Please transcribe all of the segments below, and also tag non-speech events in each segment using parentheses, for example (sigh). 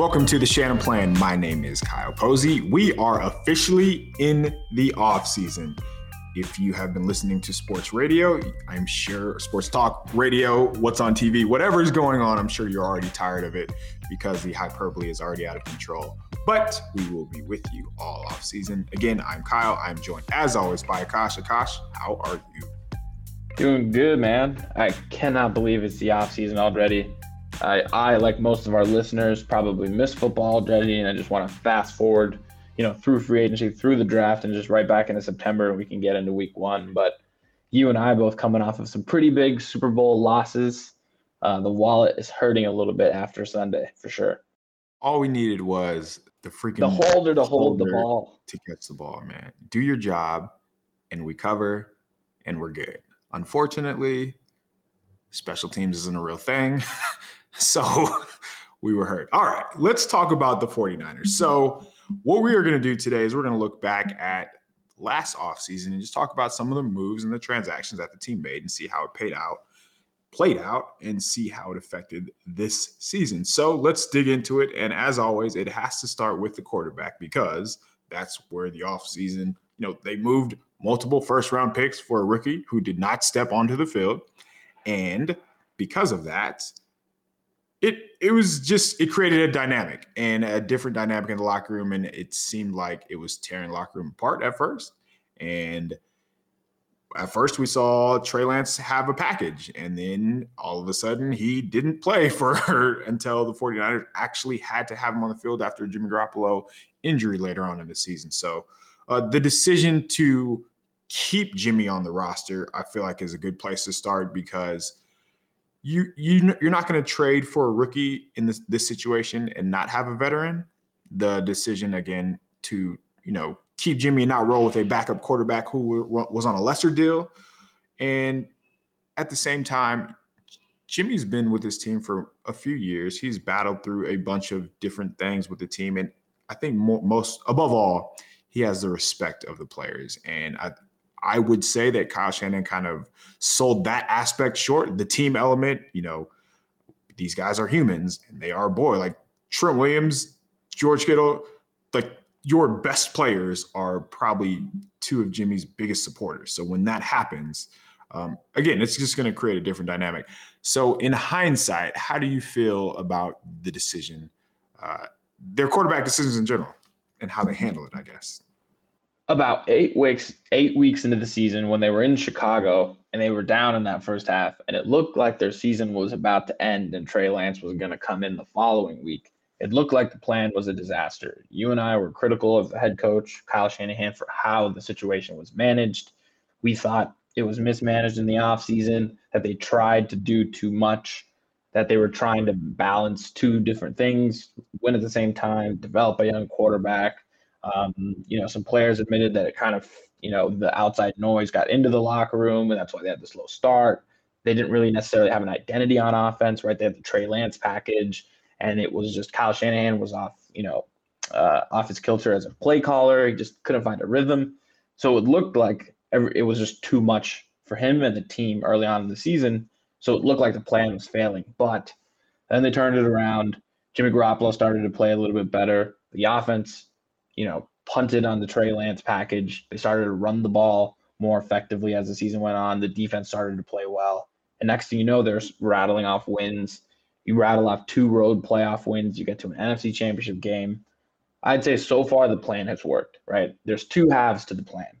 Welcome to the Shanaplan. My name is Kyle Posey. We are officially in the off season. If you have been listening to sports radio, I'm sure sports talk radio, what's on TV, whatever is going on, I'm sure you're already tired of it because the hyperbole is already out of control. But we will be with you all off season. Again, I'm Kyle. I'm joined as always by Akash. Akash, how are you? Doing good, man. I cannot believe it's the off season already. I, I, like most of our listeners, probably miss football already, and I just want to fast forward, you know, through free agency, through the draft, and just right back into September, and we can get into Week One. But you and I both coming off of some pretty big Super Bowl losses. Uh, the wallet is hurting a little bit after Sunday, for sure. All we needed was the freaking the holder to hold the ball to catch the ball, man. Do your job, and we cover, and we're good. Unfortunately, special teams isn't a real thing. (laughs) so (laughs) we were hurt. All right, let's talk about the 49ers. So, what we are going to do today is we're going to look back at last offseason and just talk about some of the moves and the transactions that the team made and see how it paid out, played out, and see how it affected this season. So, let's dig into it. And as always, it has to start with the quarterback because that's where the offseason, you know, they moved multiple first round picks for a rookie who did not step onto the field. And because of that, it it was just it created a dynamic and a different dynamic in the locker room. And it seemed like it was tearing locker room apart at first. And at first we saw Trey Lance have a package, and then all of a sudden he didn't play (laughs) for her until the 49ers actually had to have him on the field after Jimmy Garoppolo injury later on in the season. So uh, the decision to keep Jimmy on the roster, I feel like is a good place to start because you you you're not going to trade for a rookie in this this situation and not have a veteran. The decision again to you know keep Jimmy and not roll with a backup quarterback who was on a lesser deal, and at the same time, Jimmy's been with his team for a few years. He's battled through a bunch of different things with the team, and I think most above all, he has the respect of the players. And I I would say that Kyle Shanahan kind of sold that aspect short. The team element, you know, these guys are humans and they are boy. Like Trent Williams, George Kittle, like your best players are probably two of Jimmy's biggest supporters. So when that happens, um, again, it's just going to create a different dynamic. So in hindsight, how do you feel about the decision, uh, their quarterback decisions in general, and how they handle it? I guess about eight weeks eight weeks into the season when they were in Chicago and they were down in that first half and it looked like their season was about to end and Trey Lance was going to come in the following week. It looked like the plan was a disaster. You and I were critical of the head coach Kyle Shanahan for how the situation was managed. We thought it was mismanaged in the offseason, that they tried to do too much, that they were trying to balance two different things, win at the same time, develop a young quarterback um, you know, some players admitted that it kind of, you know, the outside noise got into the locker room, and that's why they had the slow start. They didn't really necessarily have an identity on offense, right? They had the Trey Lance package, and it was just Kyle Shanahan was off, you know, uh, off his kilter as a play caller. He just couldn't find a rhythm. So it looked like every, it was just too much for him and the team early on in the season. So it looked like the plan was failing. But then they turned it around. Jimmy Garoppolo started to play a little bit better. The offense you know, punted on the Trey Lance package. They started to run the ball more effectively as the season went on. The defense started to play well. And next thing you know, they're rattling off wins. You rattle off two road playoff wins. You get to an NFC championship game. I'd say so far the plan has worked, right? There's two halves to the plan.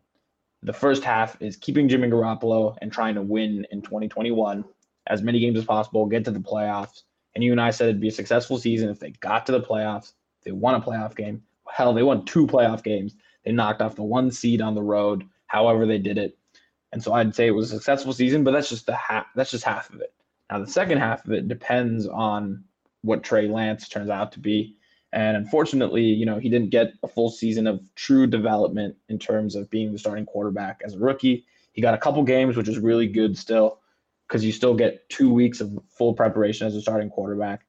The first half is keeping Jimmy Garoppolo and trying to win in 2021 as many games as possible, get to the playoffs. And you and I said it'd be a successful season if they got to the playoffs, they won a playoff game, hell, they won two playoff games. They knocked off the one seed on the road, however they did it. And so I'd say it was a successful season, but that's just the half that's just half of it. Now the second half of it depends on what Trey Lance turns out to be. And unfortunately, you know, he didn't get a full season of true development in terms of being the starting quarterback as a rookie. He got a couple games, which is really good still, because you still get two weeks of full preparation as a starting quarterback.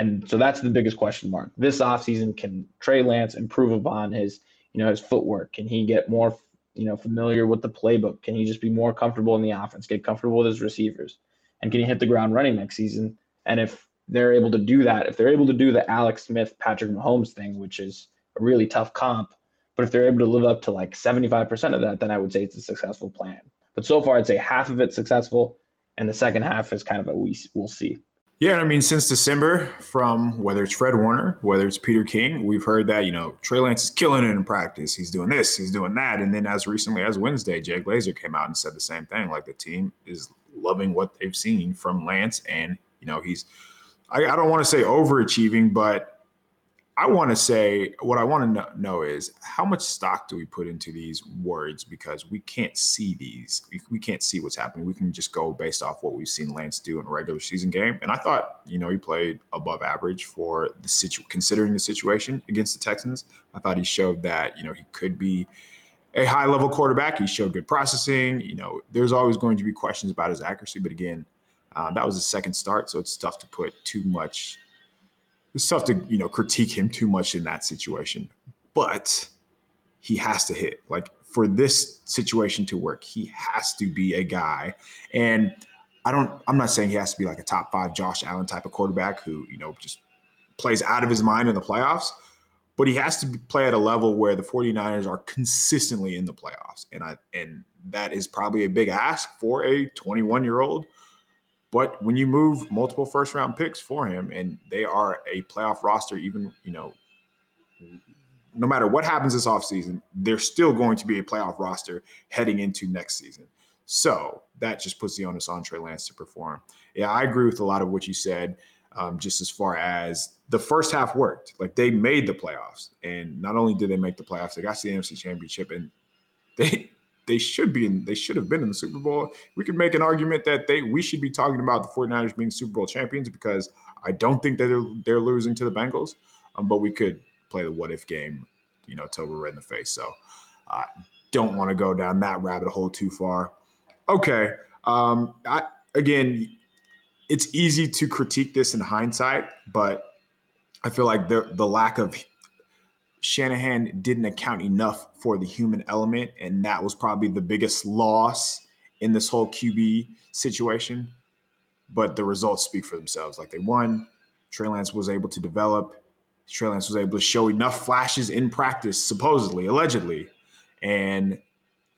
And so that's the biggest question mark. This offseason, can Trey Lance improve upon his, you know, his footwork? Can he get more, you know, familiar with the playbook? Can he just be more comfortable in the offense, get comfortable with his receivers? And can he hit the ground running next season? And if they're able to do that, if they're able to do the Alex Smith, Patrick Mahomes thing, which is a really tough comp, but if they're able to live up to like 75% of that, then I would say it's a successful plan. But so far, I'd say half of it's successful, and the second half is kind of a we, we'll see. Yeah, I mean, since December, from whether it's Fred Warner, whether it's Peter King, we've heard that, you know, Trey Lance is killing it in practice. He's doing this, he's doing that. And then as recently as Wednesday, Jay Glazer came out and said the same thing. Like the team is loving what they've seen from Lance. And, you know, he's, I, I don't want to say overachieving, but I want to say what I want to know is how much stock do we put into these words because we can't see these. We, can't see what's happening. We can just go based off what we've seen Lance do in a regular season game. And I thought, you know, he played above average for the situ considering the situation against the Texans. I thought he showed that, you know, he could be a high level quarterback. He showed good processing. You know, there's always going to be questions about his accuracy, but again, uh, that was his second start, so it's tough to put too much it's tough to you know critique him too much in that situation, but he has to hit. Like for this situation to work, he has to be a guy. And I don't. I'm not saying he has to be like a top five Josh Allen type of quarterback who you know just plays out of his mind in the playoffs. But he has to play at a level where the 49ers are consistently in the playoffs. And I and that is probably a big ask for a 21 year old but when you move multiple first round picks for him and they are a playoff roster, even, you know, no matter what happens this offseason, they're still going to be a playoff roster heading into next season. So that just puts the onus on Trey Lance to perform. Yeah, I agree with a lot of what you said, um, just as far as the first half worked. Like they made the playoffs. And not only did they make the playoffs, they got to the NFC championship and they they should be in they should have been in the Super Bowl. We could make an argument that they we should be talking about the 49ers being Super Bowl champions because I don't think that they're, they're losing to the Bengals. Um, but we could play the what if game, you know, till we're red in the face. So I uh, don't want to go down that rabbit hole too far. Okay. Um, I again it's easy to critique this in hindsight, but I feel like the the lack of Shanahan didn't account enough for the human element, and that was probably the biggest loss in this whole QB situation. But the results speak for themselves. Like they won, Trey Lance was able to develop. Trey Lance was able to show enough flashes in practice, supposedly, allegedly, and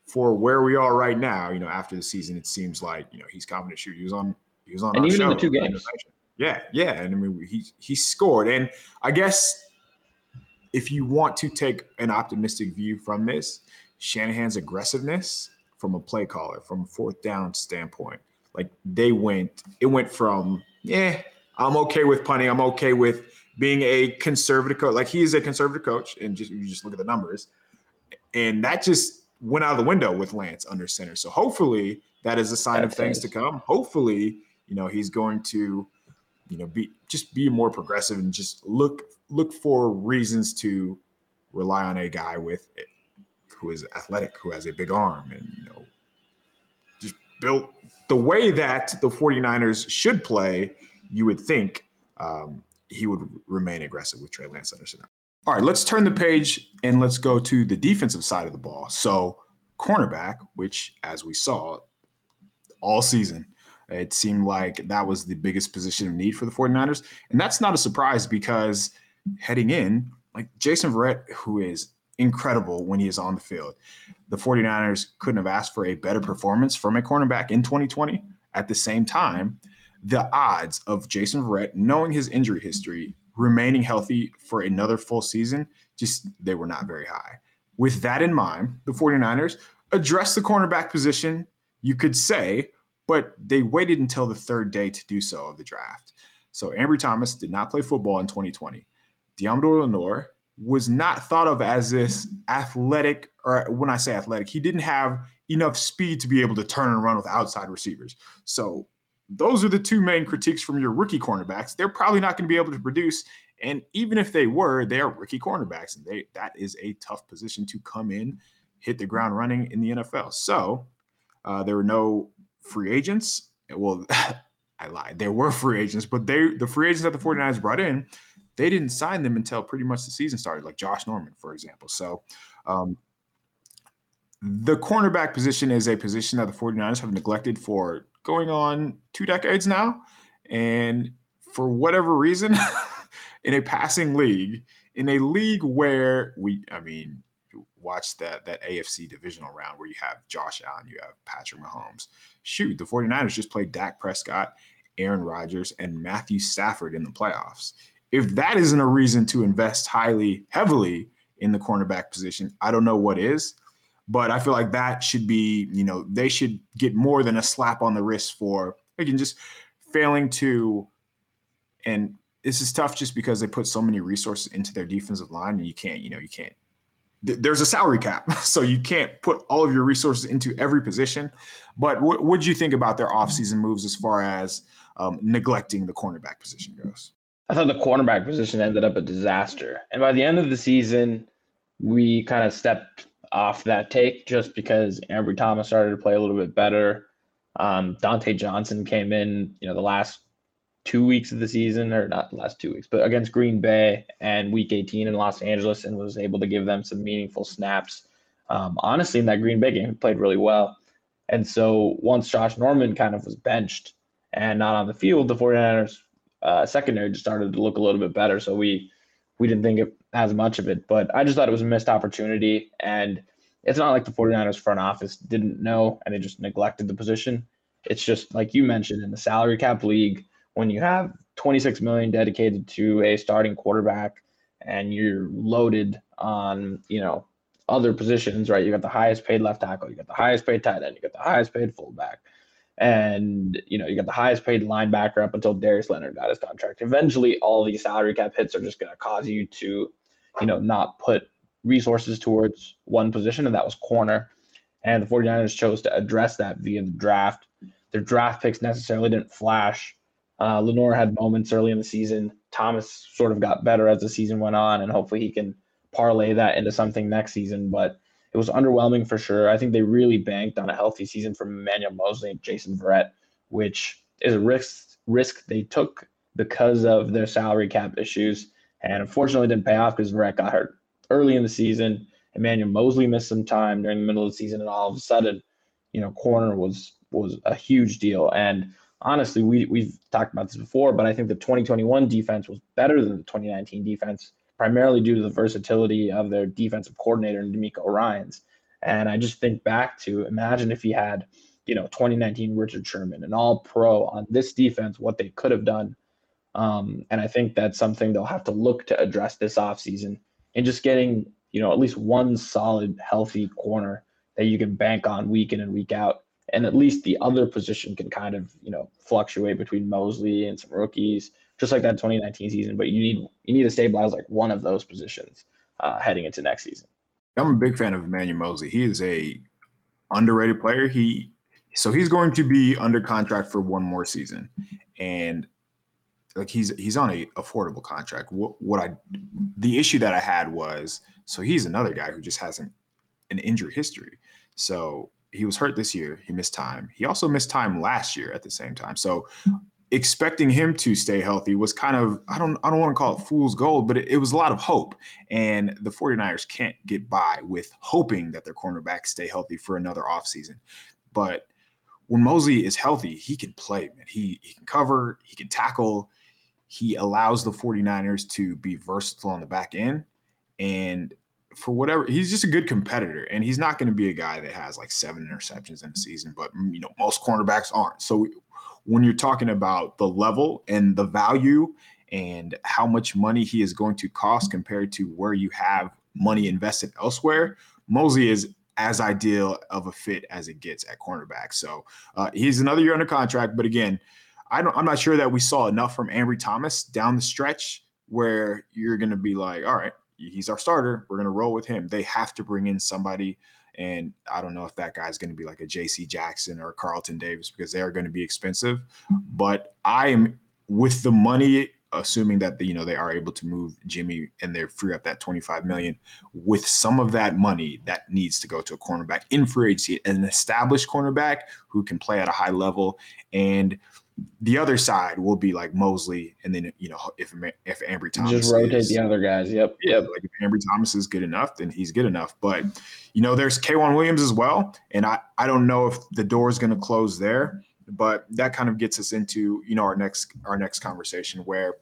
for where we are right now, you know, after the season, it seems like you know he's confident shoot. He was on, he was on, and even show, in the two games. Yeah, yeah, and I mean he he scored, and I guess if you want to take an optimistic view from this, Shanahan's aggressiveness from a play caller, from a fourth down standpoint, like they went, it went from, yeah, I'm okay with punting. I'm okay with being a conservative coach. Like he is a conservative coach, and just you just look at the numbers, and that just went out of the window with Lance under center. So hopefully that is a sign That's of things nice. to come. Hopefully, you know, he's going to, you know, be just be more progressive and just look look for reasons to rely on a guy with who is athletic, who has a big arm, and you know, just built the way that the 49ers should play, you would think um, he would remain aggressive with Trey Lance Anderson. All right, let's turn the page and let's go to the defensive side of the ball. So, cornerback, which as we saw all season, it seemed like that was the biggest position of need for the 49ers. And that's not a surprise because heading in, like Jason Verrett, who is incredible when he is on the field. The 49ers couldn't have asked for a better performance from a cornerback in 2020. At the same time, the odds of Jason Verrett, knowing his injury history, remaining healthy for another full season, just they were not very high. With that in mind, the 49ers addressed the cornerback position, you could say, but they waited until the third day to do so of the draft. So Ambry Thomas did not play football in 2020. Deommodore Lenoir was not thought of as this athletic, or when I say athletic, he didn't have enough speed to be able to turn and run with outside receivers. So those are the two main critiques from your rookie cornerbacks. They're probably not going to be able to produce. And even if they were, they are rookie cornerbacks. And they that is a tough position to come in, hit the ground running in the NFL. So uh, there were no free agents. Well, (laughs) I lied. There were free agents, but they the free agents that the 49ers brought in they didn't sign them until pretty much the season started, like Josh Norman, for example. So um, the cornerback position is a position that the 49ers have neglected for going on two decades now. And for whatever reason, (laughs) in a passing league, in a league where we, I mean, watch that that AFC divisional round where you have Josh Allen, you have Patrick Mahomes. Shoot, the 49ers just played Dak Prescott, Aaron Rodgers, and Matthew Stafford in the playoffs. If that isn't a reason to invest highly, heavily in the cornerback position, I don't know what is. But I feel like that should be, you know, they should get more than a slap on the wrist for again just failing to and this is tough just because they put so many resources into their defensive line and you can't, you know, you can't there's a salary cap, (laughs) so you can't put all of your resources into every position. But what would you think about their offseason moves as far as um, neglecting the cornerback position goes? I thought the cornerback position ended up a disaster, and by the end of the season, we kind of stepped off that take just because Ambry Thomas started to play a little bit better. Um, Dontae Johnson came in, you know, the last two weeks of the season, or not the last two weeks, but against Green Bay and Week 18 in Los Angeles, and was able to give them some meaningful snaps. Um, honestly, in that Green Bay game, he played really well. And so once Josh Norman kind of was benched and not on the field, the 49ers uh, secondary just started to look a little bit better. So we we didn't think it as much of it, but I just thought it was a missed opportunity. And it's not like the 49ers front office didn't know and they just neglected the position. It's just like you mentioned in the salary cap league, when you have 26 million dedicated to a starting quarterback and you're loaded on, you know, other positions, right? You got the highest paid left tackle, you got the highest paid tight end, you got the highest paid fullback, and you know, you got the highest paid linebacker up until Darius Leonard got his contract. Eventually, all these salary cap hits are just going to cause you to, you know, not put resources towards one position, and that was corner. And the 49ers chose to address that via the draft. Their draft picks necessarily didn't flash uh, Lenoir had moments early in the season. Thomas sort of got better as the season went on, and hopefully he can parlay that into something next season. But it was underwhelming for sure. I think they really banked on a healthy season from Emmanuel Moseley and Jason Verrett, which is a risk risk they took because of their salary cap issues. And unfortunately, didn't pay off because Verrett got hurt early in the season. Emmanuel Moseley missed some time during the middle of the season, and all of a sudden, you know, corner was was a huge deal. And honestly, we we've talked about this before, but I think the 2021 defense was better than the 2019 defense, primarily due to the versatility of their defensive coordinator DeMeco Ryans. And I just think back to imagine if he had, you know, 2019 Richard Sherman, an all pro on this defense, what they could have done. Um, and I think that's something they'll have to look to address this offseason and just getting, you know, at least one solid, healthy corner that you can bank on week in and week out and at least the other position can kind of you know fluctuate between Moseley and some rookies, just like that 2019 season. But you need you need to stabilize like one of those positions uh, heading into next season. I'm a big fan of Emmanuel Moseley. He is a underrated player. He so he's going to be under contract for one more season, and like he's he's on a affordable contract. What what I the issue that I had was so he's another guy who just hasn't an injury history. So he was hurt this year. He missed time. He also missed time last year at the same time. So hmm. expecting him to stay healthy was kind of I don't I don't want to call it fool's gold, but it, it, was a lot of hope. And the 49ers can't get by with hoping that their cornerbacks stay healthy for another offseason. But when Moseley is healthy, he can play, man. He he can cover, he can tackle. He allows the 49ers to be versatile on the back end. And for whatever he's just a good competitor and he's not going to be a guy that has like seven interceptions in a season but mm, you know most cornerbacks aren't. So when you're talking about the level and the value and how much money he is going to cost compared to where you have money invested elsewhere Moseley is as ideal of a fit as it gets at cornerback. So uh, he's another year under contract but again I don't, I'm not sure that we saw enough from Ambry Thomas down the stretch where you're going to be like, all right, he's our starter. We're going to roll with him. They have to bring in somebody. And I don't know if that guy's going to be like a JC Jackson or Carlton Davis because they are going to be expensive. But I am with the money, assuming that the, you know they are able to move Jimmy and they're free up that 25 million. With some of that money that needs to go to a cornerback in free agency, an established cornerback who can play at a high level and the other side will be like Moseley, and then you know if if Ambry Thomas just rotate is, the other guys. Yep. Yep. Like if Ambry Thomas is good enough, then he's good enough. But you know, there's K'Waun Williams as well, and I I don't know if the door is going to close there, but that kind of gets us into you know our next our next conversation where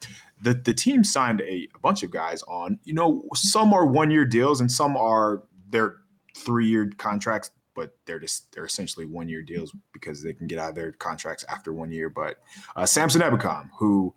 the the team signed a, a bunch of guys on. You know, some are one year deals and some are they're three year contracts, but they're just they're essentially one year deals because they can get out of their contracts after one year. But uh, Samson Ebukam, who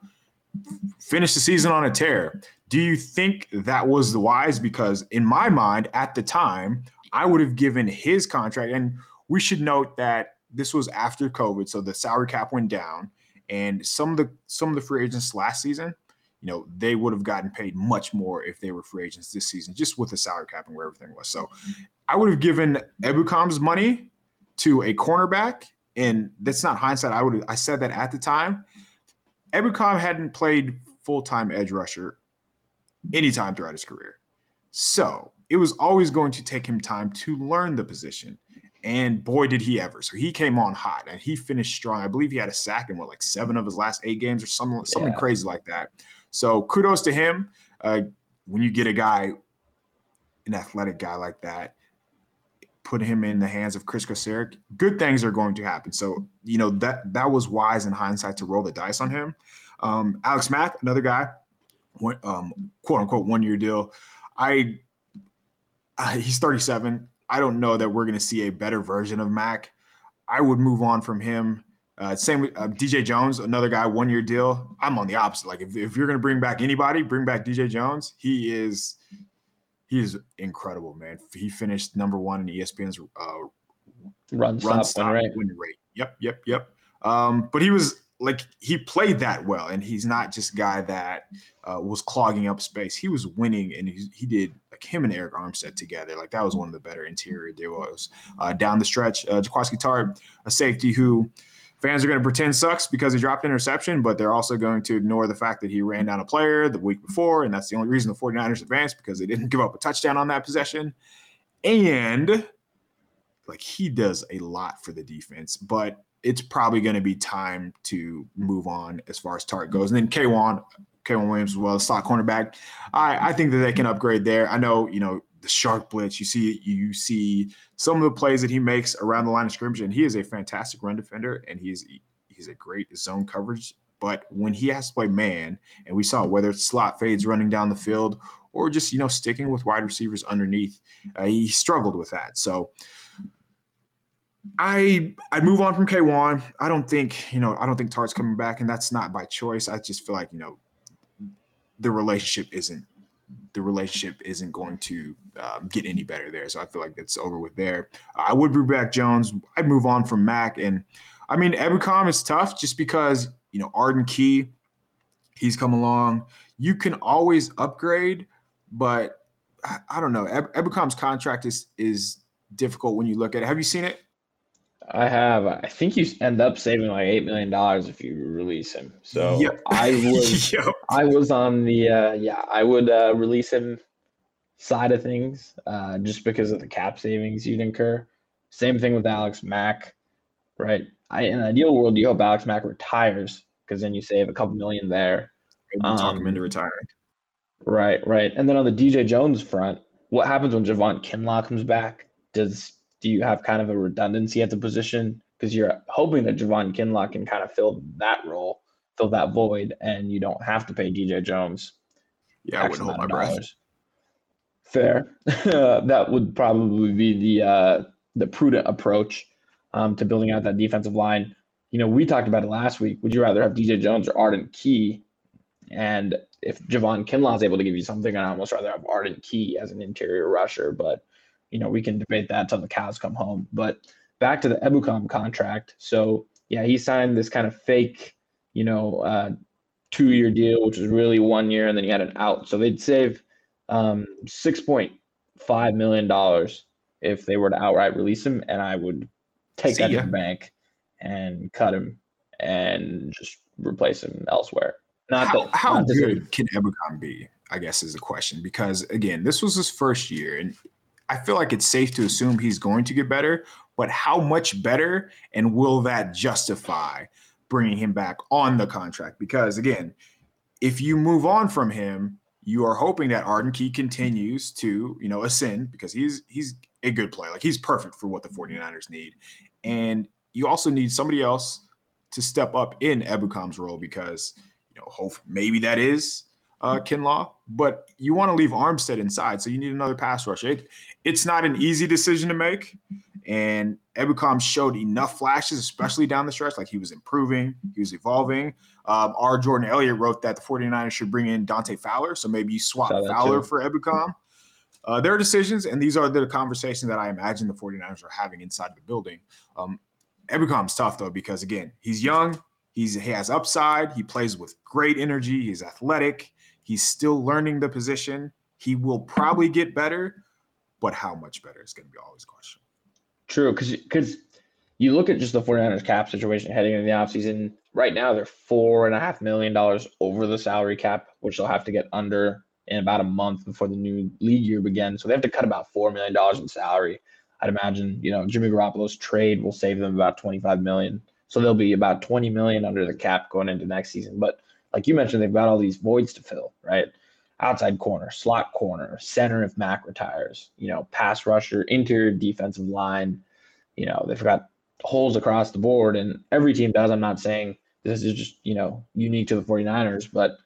finished the season on a tear, do you think that was the wise? Because in my mind, at the time, I would have given his contract, and we should note that this was after COVID, so the salary cap went down, and some of the some of the free agents last season you know, they would have gotten paid much more if they were free agents this season, just with the salary cap and where everything was. So I would have given Ebukam's money to a cornerback. And that's not hindsight. I would I said that at the time. Ebukam hadn't played full-time edge rusher anytime throughout his career. So it was always going to take him time to learn the position. And boy, did he ever. So he came on hot and he finished strong. I believe he had a sack in what, like seven of his last eight games or something, something yeah. crazy like that. So kudos to him. Uh, when you get a guy, an athletic guy like that, put him in the hands of Chris Kocurek, good things are going to happen. So you know that that was wise in hindsight to roll the dice on him. Um, Alex Mack, another guy, um, quote unquote one year deal. I, I he's 37. I don't know that we're going to see a better version of Mack. I would move on from him. Uh, same with uh, DJ Jones, another guy, one year deal. I'm on the opposite. Like if, if you're going to bring back anybody, bring back DJ Jones. He is he is incredible, man. He finished number one in ESPN's uh, run, run stop, win rate. win rate. Yep, yep, yep. Um, but he was like he played that well, and he's not just a guy that uh, was clogging up space. He was winning, and he, he did like him and Arik Armstead together. Like that was one of the better interior duos uh, down the stretch. Uh, Jaquiski Tartt, a safety who fans are going to pretend sucks because he dropped an interception, but they're also going to ignore the fact that he ran down a player the week before. And that's the only reason the 49ers advanced because they didn't (laughs) give up a touchdown on that possession. And like he does a lot for the defense, but it's probably going to be time to move on as far as Tartt goes. And then K'Waun, K'Waun Williams as well, slot cornerback. I, I think that they can upgrade there. I know, you know, the shark blitz. You see, you see some of the plays that he makes around the line of scrimmage, and he is a fantastic run defender, and he's he's a great zone coverage. But when he has to play man, and we saw whether it's slot fades running down the field or just you know sticking with wide receivers underneath, uh, he struggled with that. So I I move on from K'Waun. I don't think you know I don't think Tartt's coming back, and that's not by choice. I just feel like you know the relationship isn't the relationship isn't going to um, get any better there. So I feel like it's over with there. I would bring back Jones. I'd move on from Mack. And I mean, Ebukam is tough just because, you know, Arden Key, he's come along. You can always upgrade, but I, I don't know. Ebukam's contract is is difficult when you look at it. Have you seen it? I have. I think you end up saving like eight million dollars if you release him. So yep. I was, (laughs) yep. I was on the uh, yeah, I would uh, release him side of things uh, just because of the cap savings you'd incur. Same thing with Alex Mack, right? I in an ideal world, you hope Alex Mack retires because then you save a couple million there. Um, talk him into retiring. Right, right. And then on the DJ Jones front, what happens when Javon Kinlaw comes back? Does do you have kind of a redundancy at the position because you're hoping that Javon Kinlaw can kind of fill that role, fill that void, and you don't have to pay DJ Jones. Yeah, I wouldn't hold my breath. Fair. (laughs) that would probably be the uh, the prudent approach um, to building out that defensive line. You know, we talked about it last week. Would you rather have DJ Jones or Arden Key? And if Javon Kinlaw is able to give you something, I'd almost rather have Arden Key as an interior rusher. But you know, we can debate that until the cows come home. But back to the Ebukam contract. So yeah, he signed this kind of fake, you know, uh, two year deal, which was really one year, and then he had an out. So they'd save um, six point five million dollars if they were to outright release him, and I would take See that ya. to the bank and cut him and just replace him elsewhere. Not how, that, how not good can Ebukam be? I guess is the question because again, this was his first year, and I feel like it's safe to assume he's going to get better, but how much better and will that justify bringing him back on the contract? Because again, if you move on from him, you are hoping that Arden Key continues to, you know, ascend because he's he's a good player. Like he's perfect for what the 49ers need. And you also need somebody else to step up in Ebukam's role because you know hope maybe that is uh, Kinlaw, but you want to leave Armstead inside, so you need another pass rusher. It, it's not an easy decision to make, and Ebukam showed enough flashes, especially down the stretch, like he was improving, he was evolving. Um, our Jordan Elliott wrote that the 49ers should bring in Dante Fowler, so maybe you swap Fowler too. for Ebukam. Uh, there are decisions, and these are the conversations that I imagine the 49ers are having inside the building. Um, tough though because again, he's young, he's he has upside, he plays with great energy, he's athletic, He's still learning the position. He will probably get better, but how much better is going to be always a question. True, because because you look at just the 49ers cap situation heading into the offseason. Right now, they're four and a half million dollars over the salary cap, which they'll have to get under in about a month before the new league year begins. So they have to cut about four million dollars in salary. I'd imagine, you know, Jimmy Garoppolo's trade will save them about 25 million. So they'll be about 20 million under the cap going into next season. But like you mentioned, they've got all these voids to fill, right? Outside corner, slot corner, center if Mack retires, you know, pass rusher, interior defensive line. You know, they've got holes across the board, and every team does. I'm not saying this is just, you know, unique to the 49ers, but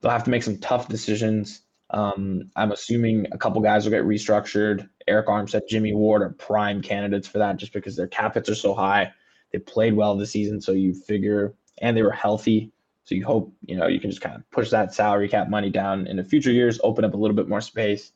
they'll have to make some tough decisions. Um, I'm assuming a couple guys will get restructured. Arik Armstead, Jimmy Ward are prime candidates for that just because their cap hits are so high. They played well this season, so you figure, and they were healthy. So you hope, you know, you can just kind of push that salary cap money down in the future years, open up a little bit more space.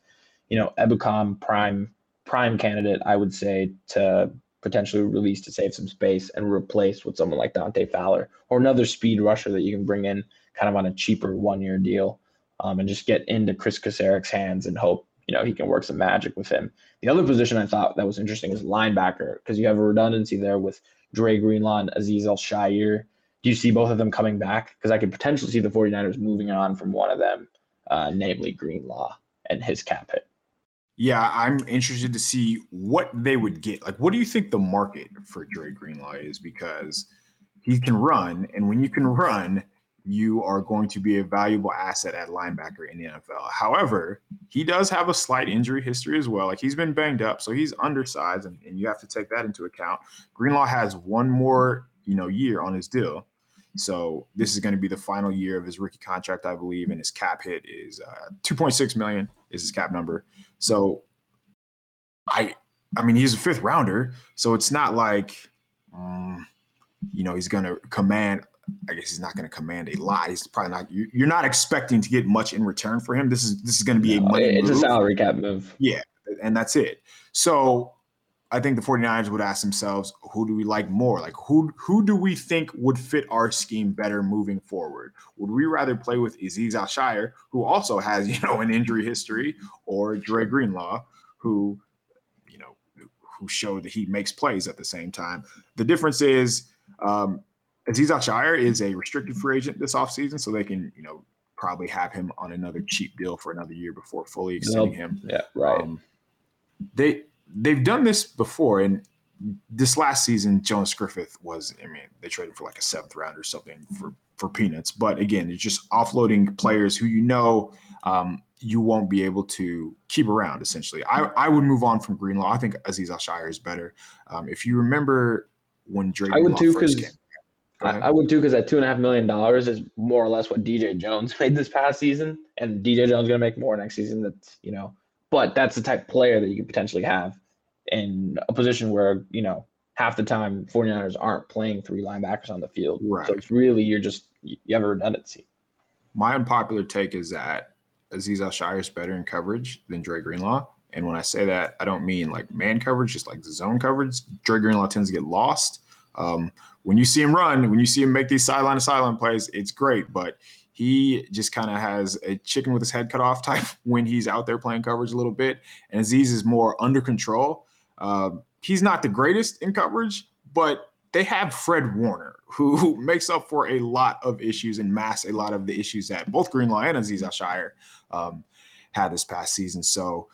You know, Ebukam prime prime candidate, I would say, to potentially release to save some space and replace with someone like Dante Fowler or another speed rusher that you can bring in kind of on a cheaper one year deal um, and just get into Chris Kocurek's hands and hope, you know, he can work some magic with him. The other position I thought that was interesting is linebacker because you have a redundancy there with Dre Greenlaw and Azeez Al-Shaair do you see both of them coming back? Because I could potentially see the 49ers moving on from one of them, uh, namely Greenlaw and his cap hit. Yeah, I'm interested to see what they would get. Like, what do you think the market for Dre Greenlaw is? Because he can run, and when you can run, you are going to be a valuable asset at linebacker in the NFL. However, he does have a slight injury history as well. Like he's been banged up, so he's undersized, and, and you have to take that into account. Greenlaw has one more, you know, year on his deal. So this is going to be the final year of his rookie contract, I believe, and his cap hit is uh, 2.6 million is his cap number. So I, I mean, he's a fifth rounder, so it's not like, um, you know, he's going to command. I guess he's not going to command a lot. He's probably not. You're not expecting to get much in return for him. This is this is going to be no, a money. It's move. a salary cap move. Yeah, and that's it. So I think the 49ers would ask themselves, who do we like more? Like who who do we think would fit our scheme better moving forward? Would we rather play with Azeez Al-Shaair, who also has, (laughs) you know, an injury history, or Dre Greenlaw, who, you know, who showed that he makes plays at the same time? The difference is um, Azeez Al-Shaair is a restricted free agent this offseason, so they can, you know, probably have him on another cheap deal for another year before fully extending him. Yeah, right. Um, they they've done this before, and this last season, Jonas Griffith was. I mean, they traded for like a seventh round or something for for peanuts. But again, it's just offloading players who you know um, you won't be able to keep around. Essentially, I I would move on from Greenlaw. I think Azeez Al-Shaair is better. Um, if you remember when Drake, I would too because. I, would too because that two and a half million dollars is more or less what DJ Jones (laughs) made this past season, and DJ Jones is going to make more next season. That's you know, but that's the type of player that you could potentially have in a position where, you know, half the time 49ers aren't playing three linebackers on the field. Right. So it's really, you're just, you have a redundancy. My unpopular take is that Azeez Al-Shaair is better in coverage than Dre Greenlaw. And when I say that, I don't mean like man coverage, just like zone coverage. Dre Greenlaw tends to get lost. Um, when you see him run, when you see him make these sideline to sideline plays, it's great. But he just kind of has a chicken with his head cut off (laughs) type when he's out there playing coverage a little bit. And Azeez is more under control. Um, he's not the greatest in coverage, but they have Fred Warner, who makes up for a lot of issues and masks a lot of the issues that both Greenlaw and Azeez Al-Shaair um, had this past season. So,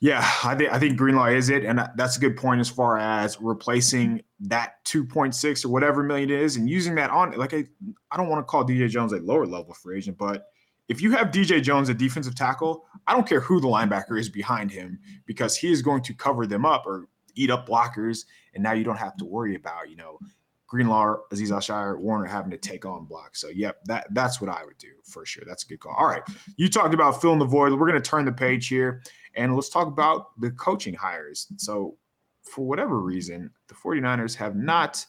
yeah, I think I think Greenlaw is it, and that's a good point as far as replacing that 2.6 or whatever million it is, and using that on like I, I don't want to call DJ Jones a lower level free agent, but if you have DJ Jones, a defensive tackle, I don't care who the linebacker is behind him because he is going to cover them up or eat up blockers. And now you don't have to worry about, you know, Greenlaw, Azeez Al-Shaair, Warner having to take on blocks. So, yep, that that's what I would do for sure. That's a good call. All right. You talked about filling the void. We're going to turn the page here and let's talk about the coaching hires. So, for whatever reason, the 49ers have not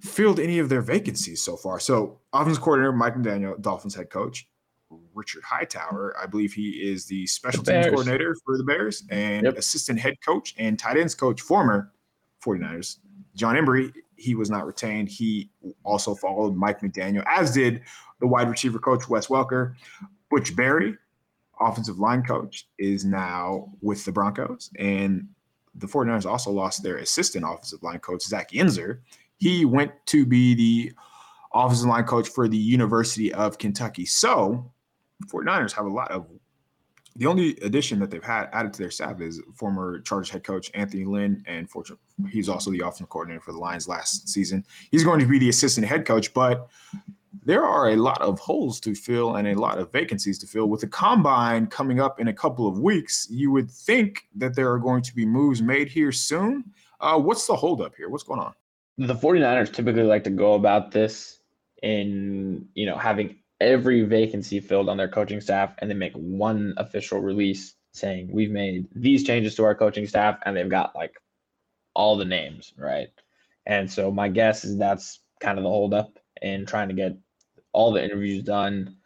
filled any of their vacancies so far. So, offense coordinator Mike McDaniel, Dolphins head coach, Richard Hightower, I believe he is the special the teams coordinator for the Bears, and yep. assistant head coach and tight ends coach, former 49ers, Jon Embree, he was not retained. He also followed Mike McDaniel, as did the wide receiver coach Wes Welker. Butch Barry, offensive line coach, is now with the Broncos. And the 49ers also lost their assistant offensive line coach, Zach Yenser. He went to be the offensive line coach for the University of Kentucky. So, 49ers have a lot of the only addition that they've had added to their staff is former Chargers head coach Anthony Lynn, and fortunately, he's also the offensive coordinator for the Lions last season. He's going to be the assistant head coach, but there are a lot of holes to fill and a lot of vacancies to fill. With the combine coming up in a couple of weeks, you would think that there are going to be moves made here soon. Uh, what's the holdup here? What's going on? The 49ers typically like to go about this in, you know, having every vacancy filled on their coaching staff and they make one official release saying we've made these changes to our coaching staff and they've got like all the names right and so my guess is that's kind of the holdup in trying to get all the interviews done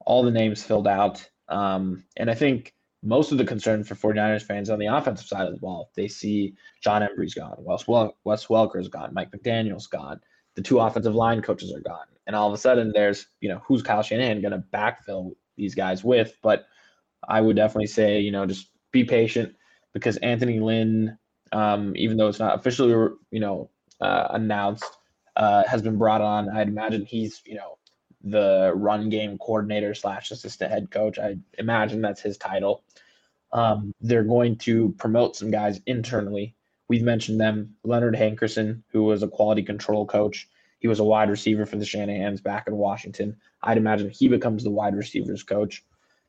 all the names filled out um, and i think most of the concern for 49ers fans on the offensive side of the ball they see Jon Embree's gone wes, Wel- wes welker's gone mike mcdaniel's gone the two offensive line coaches are gone and all of a sudden there's you know who's Kyle Shanahan going to backfill these guys with? But I would definitely say you know just be patient because Anthony Lynn, um, even though it's not officially you know uh, announced, uh, has been brought on. I'd imagine he's you know the run game coordinator slash assistant head coach. I imagine that's his title. Um, they're going to promote some guys internally. We've mentioned them. Leonard Hankerson, who was a quality control coach. He was a wide receiver for the Shanahans back in Washington. I'd imagine he becomes the wide receivers coach.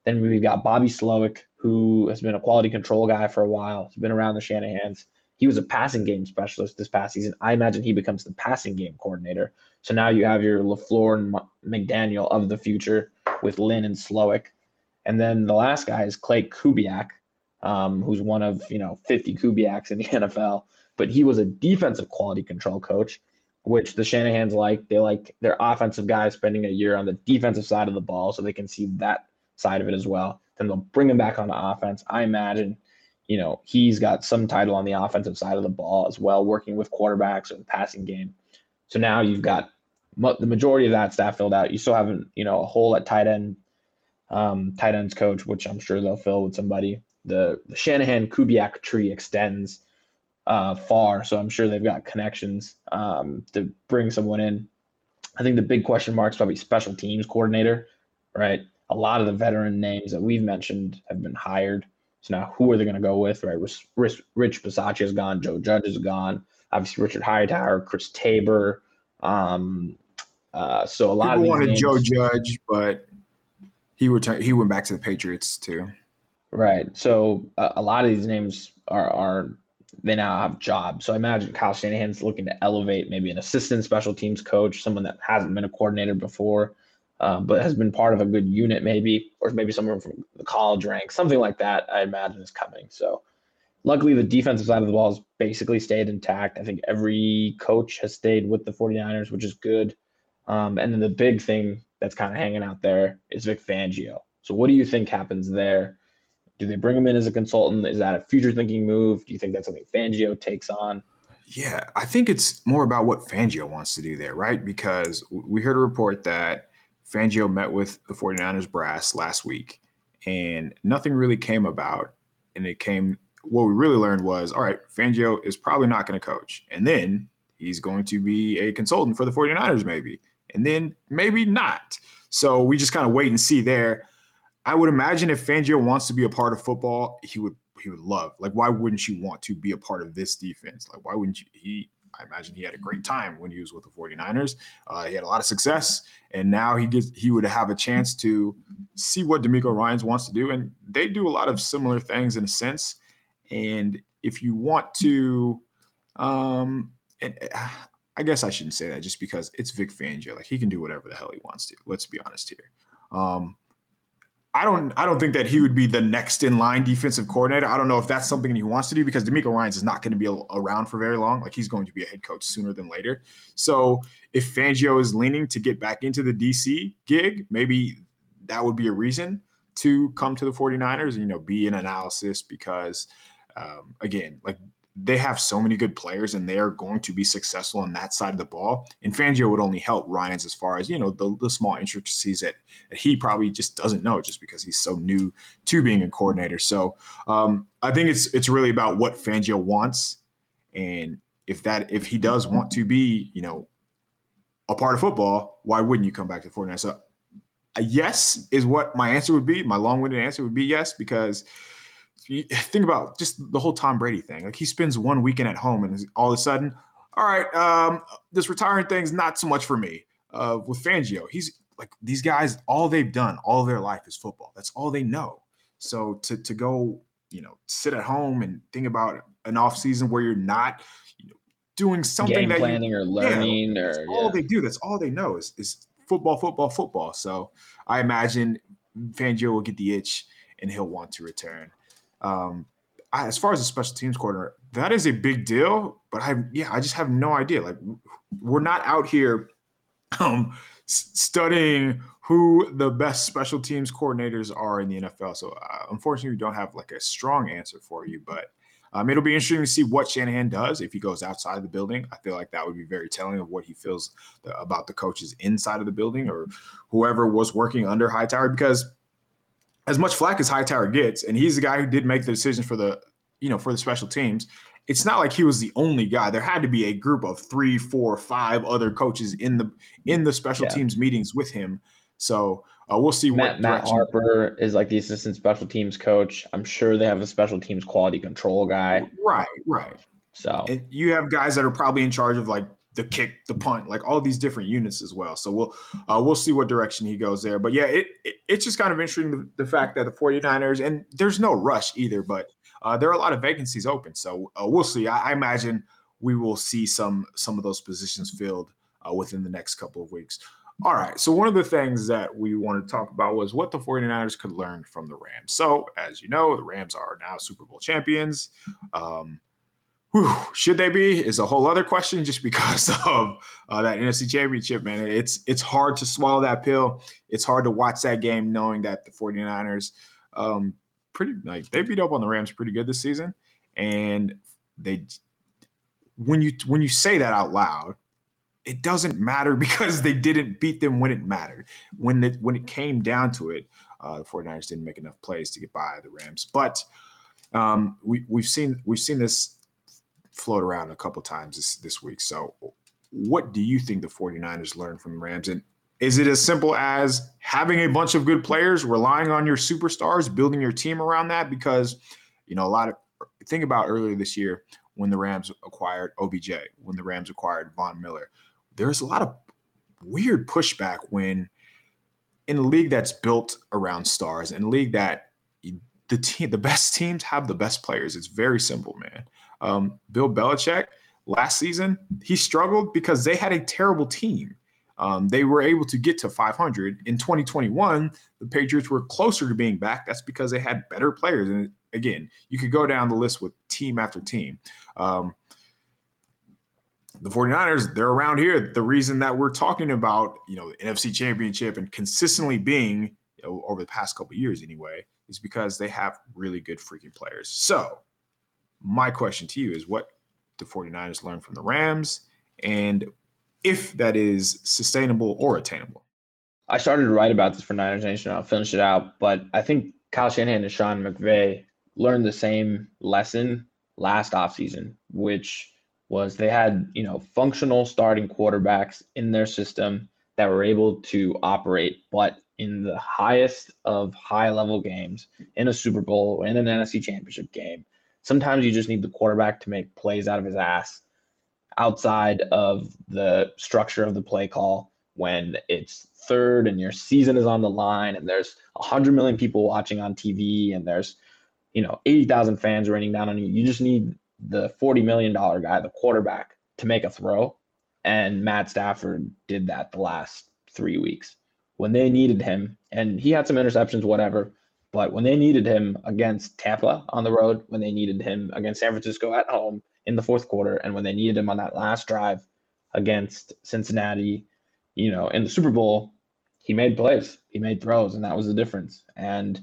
Then we've got Bobby Slowik, who has been a quality control guy for a while. He's been around the Shanahans. He was a passing game specialist this past season. I imagine he becomes the passing game coordinator. So now you have your LaFleur and McDaniel of the future with Lynn and Slowik. And then the last guy is Klay Kubiak, um, who's one of you know 50 Kubiaks in the (laughs) NFL. But he was a defensive quality control coach which the Shanahans like. They like their offensive guys spending a year on the defensive side of the ball so they can see that side of it as well. Then they'll bring him back on the offense. I imagine, you know, he's got some title on the offensive side of the ball as well, working with quarterbacks or the passing game. So now you've got the majority of that staff filled out. You still haven't, you know, a hole at tight end, um, tight ends coach, which I'm sure they'll fill with somebody. The, the Shanahan Kubiak tree extends uh, far, so I'm sure they've got connections um, to bring someone in. I think the big question mark is probably special teams coordinator, right? A lot of the veteran names that we've mentioned have been hired. So now who are they going to go with, right? Rich, Rich Bisaccia is gone. Joe Judge is gone. Obviously, Richard Hightower, Chris Tabor. Um, uh, so a lot People of wanted names, Joe Judge, but he returned. He went back to the Patriots too. Right. So uh, a lot of these names are are they now have jobs. So I imagine Kyle Shanahan's looking to elevate maybe an assistant special teams coach, someone that hasn't been a coordinator before, um, but has been part of a good unit maybe, or maybe someone from the college ranks, something like that. I imagine is coming. So luckily the defensive side of the ball has basically stayed intact. I think every coach has stayed with the 49ers, which is good. Um, and then the big thing that's kind of hanging out there is Vic Fangio. So what do you think happens there? Do they bring him in as a consultant? Is that a future thinking move? Do you think that's something Fangio takes on? Yeah, I think it's more about what Fangio wants to do there, right? Because we heard a report that Fangio met with the 49ers brass last week and nothing really came about. And it came, what we really learned was all right, Fangio is probably not going to coach. And then he's going to be a consultant for the 49ers, maybe. And then maybe not. So we just kind of wait and see there. I would imagine if Fangio wants to be a part of football, he would he would love. Like, why wouldn't you want to be a part of this defense? Like, why wouldn't you? He, I imagine he had a great time when he was with the 49ers. Uh, he had a lot of success, and now he gets he would have a chance to see what DeMeco Ryans wants to do, and they do a lot of similar things in a sense. And if you want to, um, and I guess I shouldn't say that just because it's Vic Fangio. Like he can do whatever the hell he wants to. Let's be honest here. Um, I don't I don't think that he would be the next in line defensive coordinator. I don't know if that's something he wants to do because DeMeco Ryans is not going to be around for very long. Like he's going to be a head coach sooner than later. So if Fangio is leaning to get back into the DC gig, maybe that would be a reason to come to the 49ers and you know be an analysis because um, again, like they have so many good players and they are going to be successful on that side of the ball. And Fangio would only help Ryans as far as, you know, the, the small intricacies that, that he probably just doesn't know just because he's so new to being a coordinator. So um, I think it's it's really about what Fangio wants. And if that if he does want to be, you know, a part of football, why wouldn't you come back to Fortnite? So yes is what my answer would be. My long-winded answer would be yes, because – think about just the whole Tom Brady thing. Like he spends one weekend at home and all of a sudden, all right, um, this retiring thing's not so much for me. Uh, with Fangio, he's like these guys, all they've done all their life is football. That's all they know. So to to go, you know, sit at home and think about an off season where you're not, you know, doing something Game that planning you, or learning yeah, or all yeah. they do. That's all they know is is football, football, football. So I imagine Fangio will get the itch and he'll want to return. Um, I, as far as the special teams coordinator, that is a big deal. But I, yeah, I just have no idea. Like, we're not out here um, studying who the best special teams coordinators are in the NFL. So, uh, unfortunately, we don't have like a strong answer for you. But um, it'll be interesting to see what Shanahan does if he goes outside the building. I feel like that would be very telling of what he feels the, about the coaches inside of the building or whoever was working under Hightower because as much flack as Hightower gets, and he's the guy who did make the decision for the, you know, for the special teams. It's not like he was the only guy. There had to be a group of three, four, five other coaches in the in the special yeah. teams meetings with him. So uh, we'll see Matt, what Matt Harper is like the assistant special teams coach. I'm sure they have a special teams quality control guy. Right, right. So and you have guys that are probably in charge of like the kick, the punt, like all these different units as well. So we'll uh, we'll see what direction he goes there. But yeah, it, it it's just kind of interesting the, the, fact that the 49ers and there's no rush either, but uh, there are a lot of vacancies open. So uh, we'll see. I, I, imagine we will see some some of those positions filled uh, within the next couple of weeks. All right. So one of the things that we wanted to talk about was what the 49ers could learn from the Rams. So as you know, the Rams are now Super Bowl champions. Um, Whew, should they be is a whole other question just because (laughs) of uh, that NFC championship, man. It's it's hard to swallow that pill. It's hard to watch that game knowing that the 49ers um pretty like they beat up on the Rams pretty good this season. And they when you when you say that out loud, it doesn't matter (laughs) because they didn't beat them when it mattered. When it when it came down to it, uh, the 49ers didn't make enough plays to get by the Rams. But um, we, we've seen we've seen this float around a couple times this, this week. So, what do you think the 49ers learned from the Rams? And is it as simple as having a bunch of good players, relying on your superstars, building your team around that? Because, you know, a lot of think about earlier this year when the Rams acquired OBJ, when the Rams acquired Von Miller. There's a lot of weird pushback when in a league that's built around stars, in a league that the team, the best teams have the best players. It's very simple, man. Um, Bill Belichick last season he struggled because they had a terrible team. Um, they were able to get to 500 in 2021. The Patriots were closer to being back. That's because they had better players. And again, you could go down the list with team after team. Um, the 49ers, they're around here. The reason that we're talking about, you know, the NFC championship and consistently being you know, over the past couple years anyway, is because they have really good freaking players. So my question to you is what the 49ers learned from the Rams and if that is sustainable or attainable. I started to write about this for Niners Nation. I'll finish it out. But I think Kyle Shanahan and Sean McVay learned the same lesson last offseason, which was they had, you know, functional starting quarterbacks in their system that were able to operate, but in the highest of high level games, in a Super Bowl, in an NFC championship game, sometimes you just need the quarterback to make plays out of his ass outside of the structure of the play call when it's third and your season is on the line and there's 100 million people watching on TV and there's you know 80,000 fans raining down on you. You just need the 40 million dollar guy the quarterback to make a throw. And Matt Stafford did that the last three weeks when they needed him. And he had some interceptions, whatever. But when they needed him against Tampa on the road, when they needed him against San Francisco at home in the fourth quarter, and when they needed him on that last drive against Cincinnati, you know, in the Super Bowl, he made plays, he made throws, and that was the difference. And,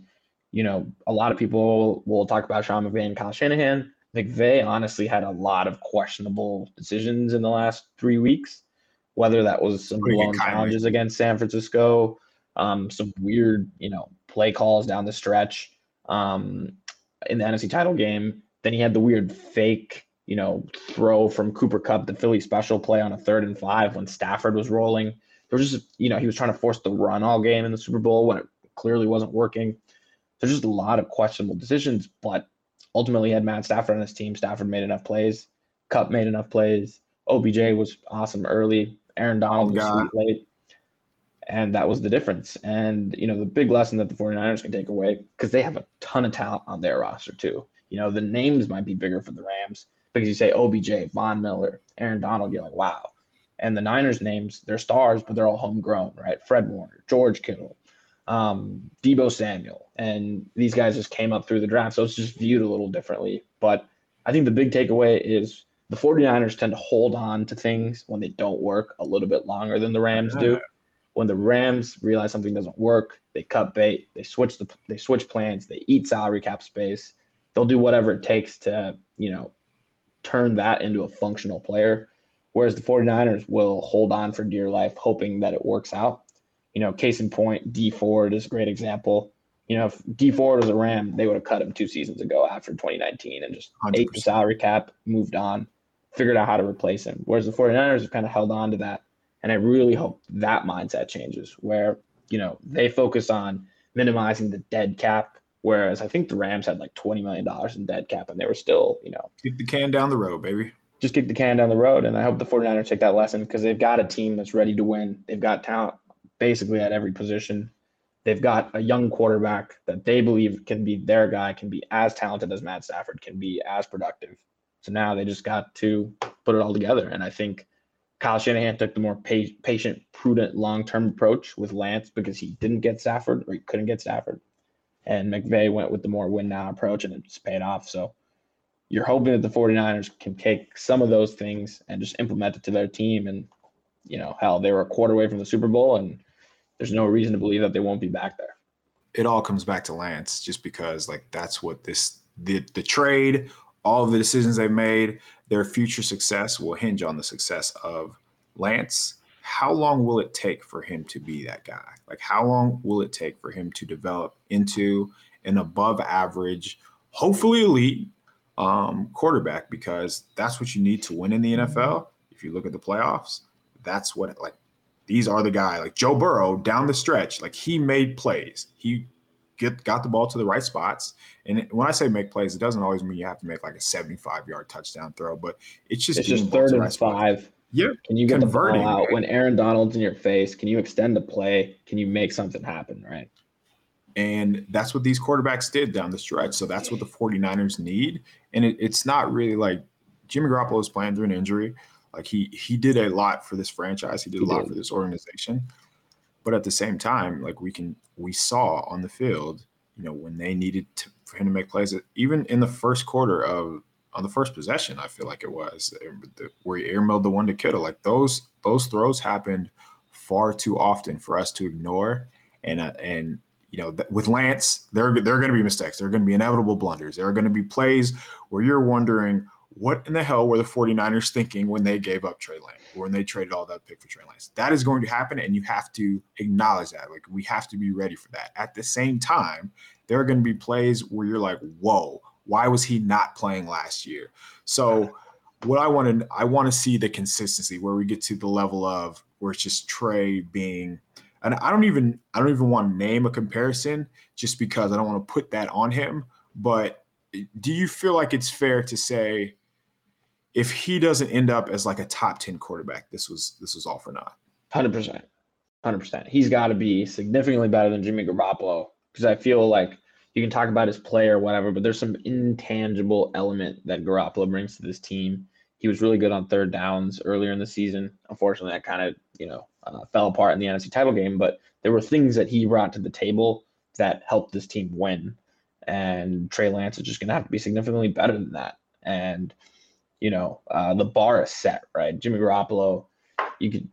you know, a lot of people will talk about Sean McVay and Kyle Shanahan. McVay honestly had a lot of questionable decisions in the last three weeks, whether that was some blown challenges against San Francisco, um, some weird, you know, play calls down the stretch um, in the NFC title game. Then he had the weird fake, you know, throw from Cooper Kupp, the Philly special play on a third and five when Stafford was rolling. There was just, you know, he was trying to force the run all game in the Super Bowl when it clearly wasn't working. There's just a lot of questionable decisions, but ultimately had Matt Stafford on his team. Stafford made enough plays. Cup made enough plays. OBJ was awesome early. Aaron Donald was late. And that was the difference. And, you know, the big lesson that the 49ers can take away, because they have a ton of talent on their roster, too. You know, the names might be bigger for the Rams because you say OBJ, Von Miller, Aaron Donald, you're like, wow. And the Niners names, they're stars, but they're all homegrown, right? Fred Warner, George Kittle, um, Deebo Samuel, and these guys just came up through the draft. So it's just viewed a little differently. But I think the big takeaway is the 49ers tend to hold on to things when they don't work a little bit longer than the Rams do. When the Rams realize something doesn't work, they cut bait, they switch the they switch plans, they eat salary cap space. They'll do whatever it takes to, you know, turn that into a functional player. Whereas the 49ers will hold on for dear life, hoping that it works out. You know, case in point, Dee Ford is a great example. You know, if Dee Ford was a Ram, they would have cut him two seasons ago after 2019 and just 100%. ate the salary cap, moved on, figured out how to replace him. Whereas the 49ers have kind of held on to that. And I really hope that mindset changes where, you know, they focus on minimizing the dead cap. Whereas I think the Rams had like $20 million in dead cap and they were still, you know, kick the can down the road, baby. Just kick the can down the road. And I hope the 49ers take that lesson because they've got a team that's ready to win. They've got talent basically at every position. They've got a young quarterback that they believe can be their guy, can be as talented as Matt Stafford, can be as productive. So now they just got to put it all together. And I think Kyle Shanahan took the more patient, prudent, long term approach with Lance because he didn't get Stafford or he couldn't get Stafford. And McVay went with the more win now approach and it's paid off. So you're hoping that the 49ers can take some of those things and just implement it to their team. And, you know, hell, they were a quarter away from the Super Bowl and there's no reason to believe that they won't be back there. It all comes back to Lance just because like that's what this the the trade, all of the decisions they made, their future success will hinge on the success of Lance. How long will it take for him to be that guy? Like how long will it take for him to develop into an above average, hopefully elite um, quarterback because that's what you need to win in the NFL. If you look at the playoffs, that's what like these are the guy like Joe Burrow down the stretch. Like he made plays. He get got the ball to the right spots. And when I say make plays, it doesn't always mean you have to make like a 75 yard touchdown throw, but it's just it's just third and right five. Spots. Yeah. Can you get Converting, the ball out when Aaron Donald's in your face? Can you extend the play? Can you make something happen? Right. And that's what these quarterbacks did down the stretch. So that's what the 49ers need. And it, it's not really like Jimmy Garoppolo is playing through an injury. Like he he did a lot for this franchise. He did he a lot did. for this organization. But at the same time, like we can we saw on the field, you know, when they needed to, for him to make plays, even in the first quarter of on the first possession, I feel like it was where he airmailed the one to Kittle. Like those those throws happened far too often for us to ignore. And uh, and you know, with Lance, there there are going to be mistakes. There are going to be inevitable blunders. There are going to be plays where you're wondering what in the hell were the 49ers thinking when they gave up Trey Lance, or when they traded all that pick for Trey Lance? That is going to happen, and you have to acknowledge that. Like, we have to be ready for that. At the same time, there are going to be plays where you're like, whoa, why was he not playing last year? So, what I want to I want to see the consistency where we get to the level of where it's just Trey being and I don't even I don't even want to name a comparison just because I don't want to put that on him. But do you feel like it's fair to say if he doesn't end up as like a top 10 quarterback, this was this was all for naught. 100%. 100%. He's got to be significantly better than Jimmy Garoppolo because I feel like you can talk about his play or whatever, but there's some intangible element that Garoppolo brings to this team. He was really good on third downs earlier in the season. Unfortunately, that kind of you know uh, fell apart in the NFC title game. But there were things that he brought to the table that helped this team win. And Trey Lance is just going to have to be significantly better than that. And you know uh, the bar is set, right? Jimmy Garoppolo, you could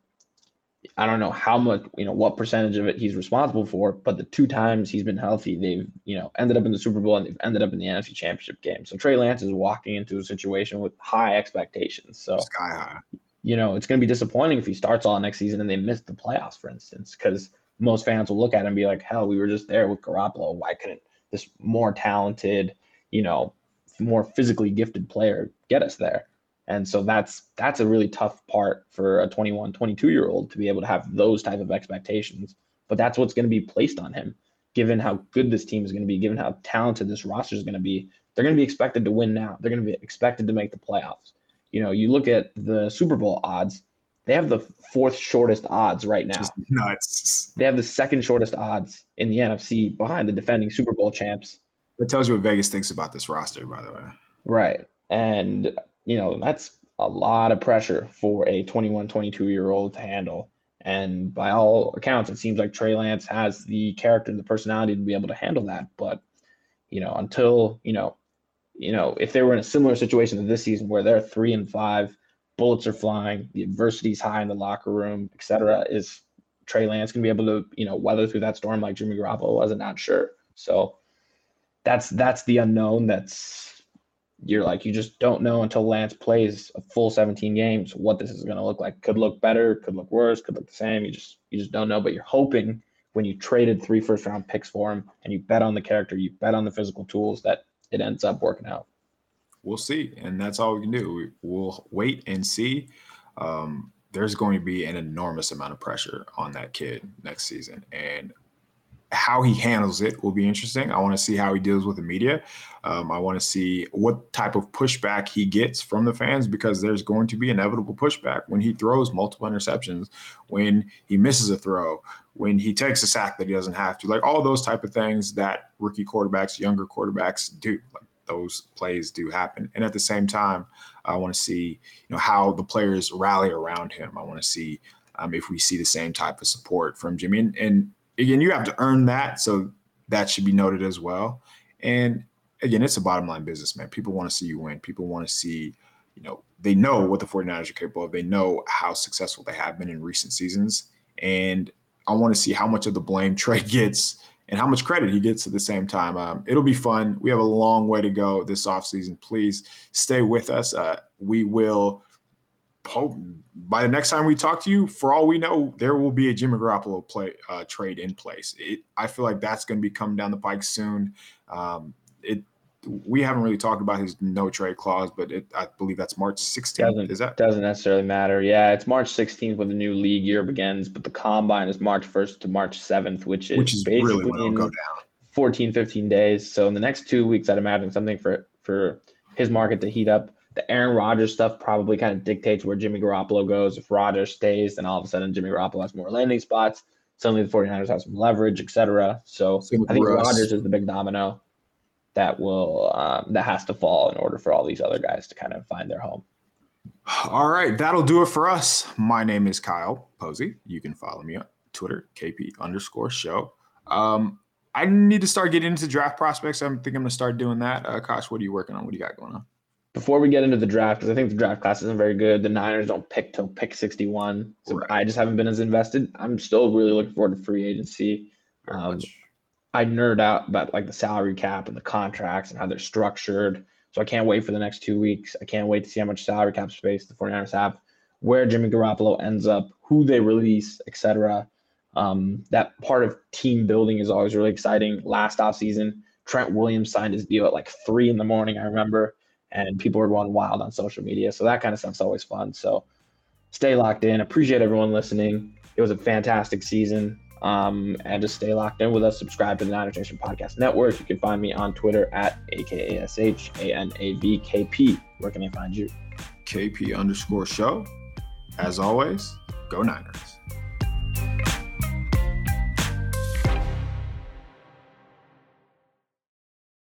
I don't know how much, you know, what percentage of it he's responsible for, but the two times he's been healthy, they've, you know, ended up in the Super Bowl and they've ended up in the NFC Championship game. So Trey Lance is walking into a situation with high expectations. So sky high. You know, it's going to be disappointing if he starts all next season and they miss the playoffs, for instance, because most fans will look at him and be like, hell, we were just there with Garoppolo. Why couldn't this more talented, you know, more physically gifted player get us there? And so that's that's a really tough part for a 21, 22 year old to be able to have those type of expectations. But that's what's going to be placed on him, given how good this team is going to be, given how talented this roster is going to be. They're going to be expected to win now. They're going to be expected to make the playoffs. You know, you look at the Super Bowl odds, they have the fourth shortest odds right now. Just nuts. They have the second shortest odds in the NFC behind the defending Super Bowl champs. That tells you what Vegas thinks about this roster, by the way. Right. And you know, that's a lot of pressure for a 21, 22 year old to handle. And by all accounts, it seems like Trey Lance has the character and the personality to be able to handle that. But, you know, until, you know, you know, if they were in a similar situation to this season where they're three and five, bullets are flying, the adversity's high in the locker room, et cetera, is Trey Lance gonna be able to, you know, weather through that storm like Jimmy Garoppolo was? I'm not sure. So that's that's the unknown that's you're like you just don't know until Lance plays a full 17 games what this is going to look like. Could look better, could look worse, could look the same. You just you just don't know. But you're hoping when you traded three first round picks for him and you bet on the character, you bet on the physical tools that it ends up working out. We'll see, and that's all we can do. We'll wait and see. Um, there's going to be an enormous amount of pressure on that kid next season, and how he handles it will be interesting. I want to see how he deals with the media. Um, I want to see what type of pushback he gets from the fans because there's going to be inevitable pushback when he throws multiple interceptions, when he misses a throw, when he takes a sack that he doesn't have to, like all those type of things that rookie quarterbacks, younger quarterbacks do. Like those plays do happen. And at the same time, I want to see you know how the players rally around him. I want to see um, if we see the same type of support from Jimmy. And, and again, you have to earn that. So that should be noted as well. And again, it's a bottom line business, man. People want to see you win. People want to see, you know, they know what the 49ers are capable of. They know how successful they have been in recent seasons. And I want to see how much of the blame (laughs) Trey gets and how much credit he gets at the same time. Um, it'll be fun. We have a long way to go this offseason. Please stay with us. Uh, we will by the next time we talk to you, for all we know, there will be a Jimmy Garoppolo play uh, trade in place. It, I feel like that's going to be coming down the pike soon. Um, it we haven't really talked about his no trade clause, but it, I believe that's March 16th. Doesn't, is that doesn't necessarily matter? Yeah, it's March 16th when the new league year begins, but the combine is March 1st to March 7th, which is, which is basically really go down. 14, 15 days. So in the next two weeks, I'd imagine something for for his market to heat up the Aaron Rodgers stuff probably kind of dictates where Jimmy Garoppolo goes. If Rodgers stays, then all of a sudden Jimmy Garoppolo has more landing spots. Suddenly the 49ers have some leverage, etc. So I think Russ. Rodgers is the big domino that will um, that has to fall in order for all these other guys to kind of find their home. All right, that'll do it for us. My name is Kyle Posey. You can follow me on Twitter, KP underscore show. Um, I need to start getting into draft prospects. I think I'm gonna start doing that. Uh, Kosh, what are you working on? What do you got going on? Before we get into the draft, because I think the draft class isn't very good. The Niners don't pick till pick 61. So right. I just haven't been as invested. I'm still really looking forward to free agency. Um, I nerd out about like the salary cap and the contracts and how they're structured. So I can't wait for the next two weeks. I can't wait to see how much salary cap space the 49ers have, where Jimmy Garoppolo ends up, who they release, etc. Um, that part of team building is always really exciting. Last offseason, Trent Williams signed his deal at like three in the morning. I remember and people are going wild on social media. So that kind of stuff's always fun. So stay locked in. Appreciate everyone listening. It was a fantastic season. Um, and just stay locked in with us. Subscribe to the Niners Nation Podcast Network. You can find me on Twitter at AKASHANAVKP. Where can I find you? KP underscore show. As always, go Niners.